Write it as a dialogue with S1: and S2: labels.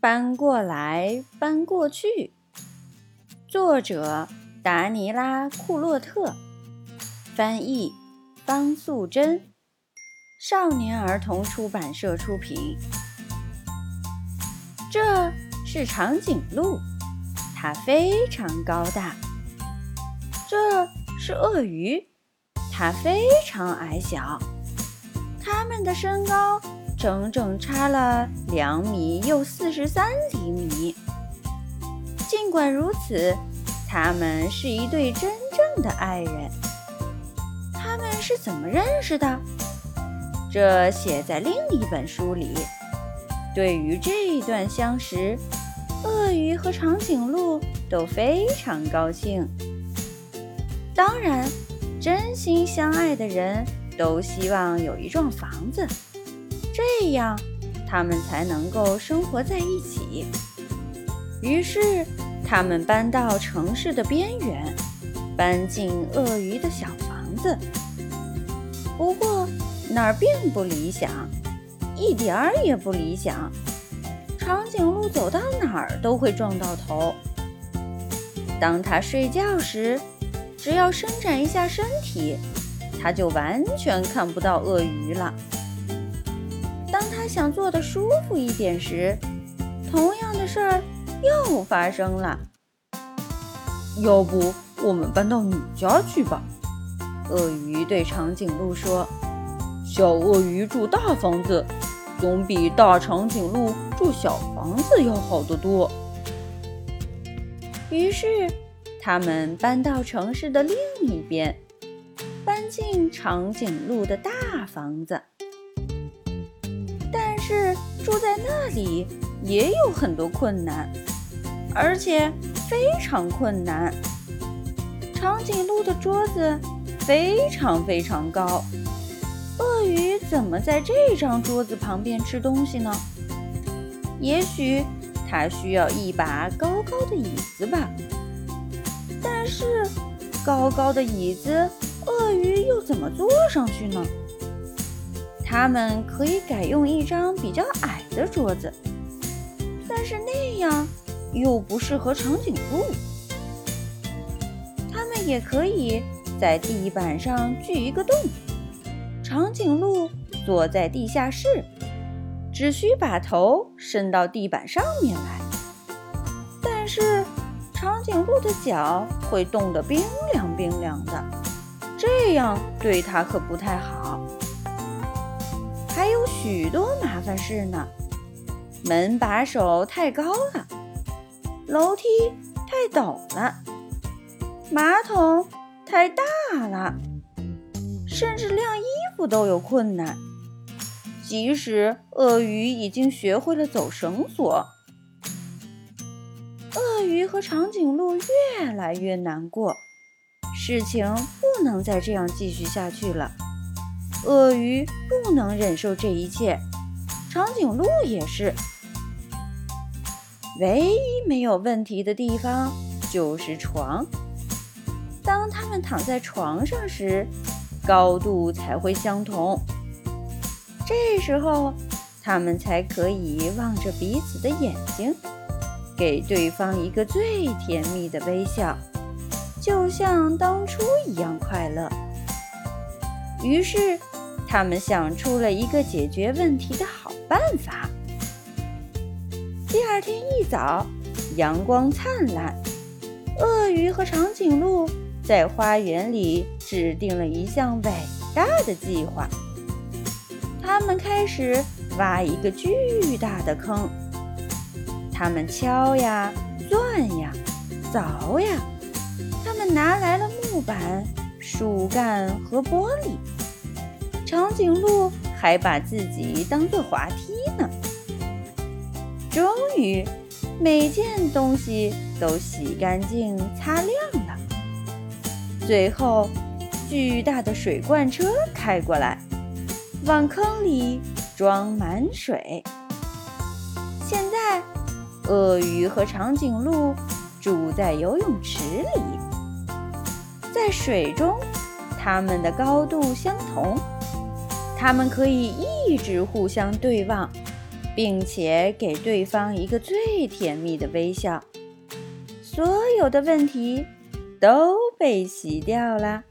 S1: 搬过来，搬过去。作者：达尼拉·库洛特，翻译：方素珍，少年儿童出版社出品。这是长颈鹿，它非常高大。这是鳄鱼，它非常矮小。它们的身高。整整差了两米又四十三厘米。尽管如此，他们是一对真正的爱人。他们是怎么认识的？这写在另一本书里。对于这一段相识，鳄鱼和长颈鹿都非常高兴。当然，真心相爱的人都希望有一幢房子。这样，他们才能够生活在一起。于是，他们搬到城市的边缘，搬进鳄鱼的小房子。不过，那儿并不理想，一点儿也不理想。长颈鹿走到哪儿都会撞到头。当它睡觉时，只要伸展一下身体，它就完全看不到鳄鱼了。想坐得舒服一点时，同样的事儿又发生了。
S2: 要不我们搬到你家去吧？鳄鱼对长颈鹿说：“小鳄鱼住大房子，总比大长颈鹿住小房子要好得多。”
S1: 于是，他们搬到城市的另一边，搬进长颈鹿的大房子。住在那里也有很多困难，而且非常困难。长颈鹿的桌子非常非常高，鳄鱼怎么在这张桌子旁边吃东西呢？也许它需要一把高高的椅子吧。但是高高的椅子，鳄鱼又怎么坐上去呢？他们可以改用一张比较矮的桌子，但是那样又不适合长颈鹿。他们也可以在地板上锯一个洞，长颈鹿坐在地下室，只需把头伸到地板上面来。但是长颈鹿的脚会冻得冰凉冰凉的，这样对它可不太好。许多麻烦事呢，门把手太高了，楼梯太陡了，马桶太大了，甚至晾衣服都有困难。即使鳄鱼已经学会了走绳索，鳄鱼和长颈鹿越来越难过，事情不能再这样继续下去了。鳄鱼不能忍受这一切，长颈鹿也是。唯一没有问题的地方就是床。当他们躺在床上时，高度才会相同。这时候，他们才可以望着彼此的眼睛，给对方一个最甜蜜的微笑，就像当初一样快乐。于是。他们想出了一个解决问题的好办法。第二天一早，阳光灿烂，鳄鱼和长颈鹿在花园里制定了一项伟大的计划。他们开始挖一个巨大的坑。他们敲呀、钻呀、凿呀。他们拿来了木板、树干和玻璃。长颈鹿还把自己当做滑梯呢。终于，每件东西都洗干净、擦亮了。最后，巨大的水罐车开过来，往坑里装满水。现在，鳄鱼和长颈鹿住在游泳池里，在水中，它们的高度相同。他们可以一直互相对望，并且给对方一个最甜蜜的微笑。所有的问题都被洗掉了。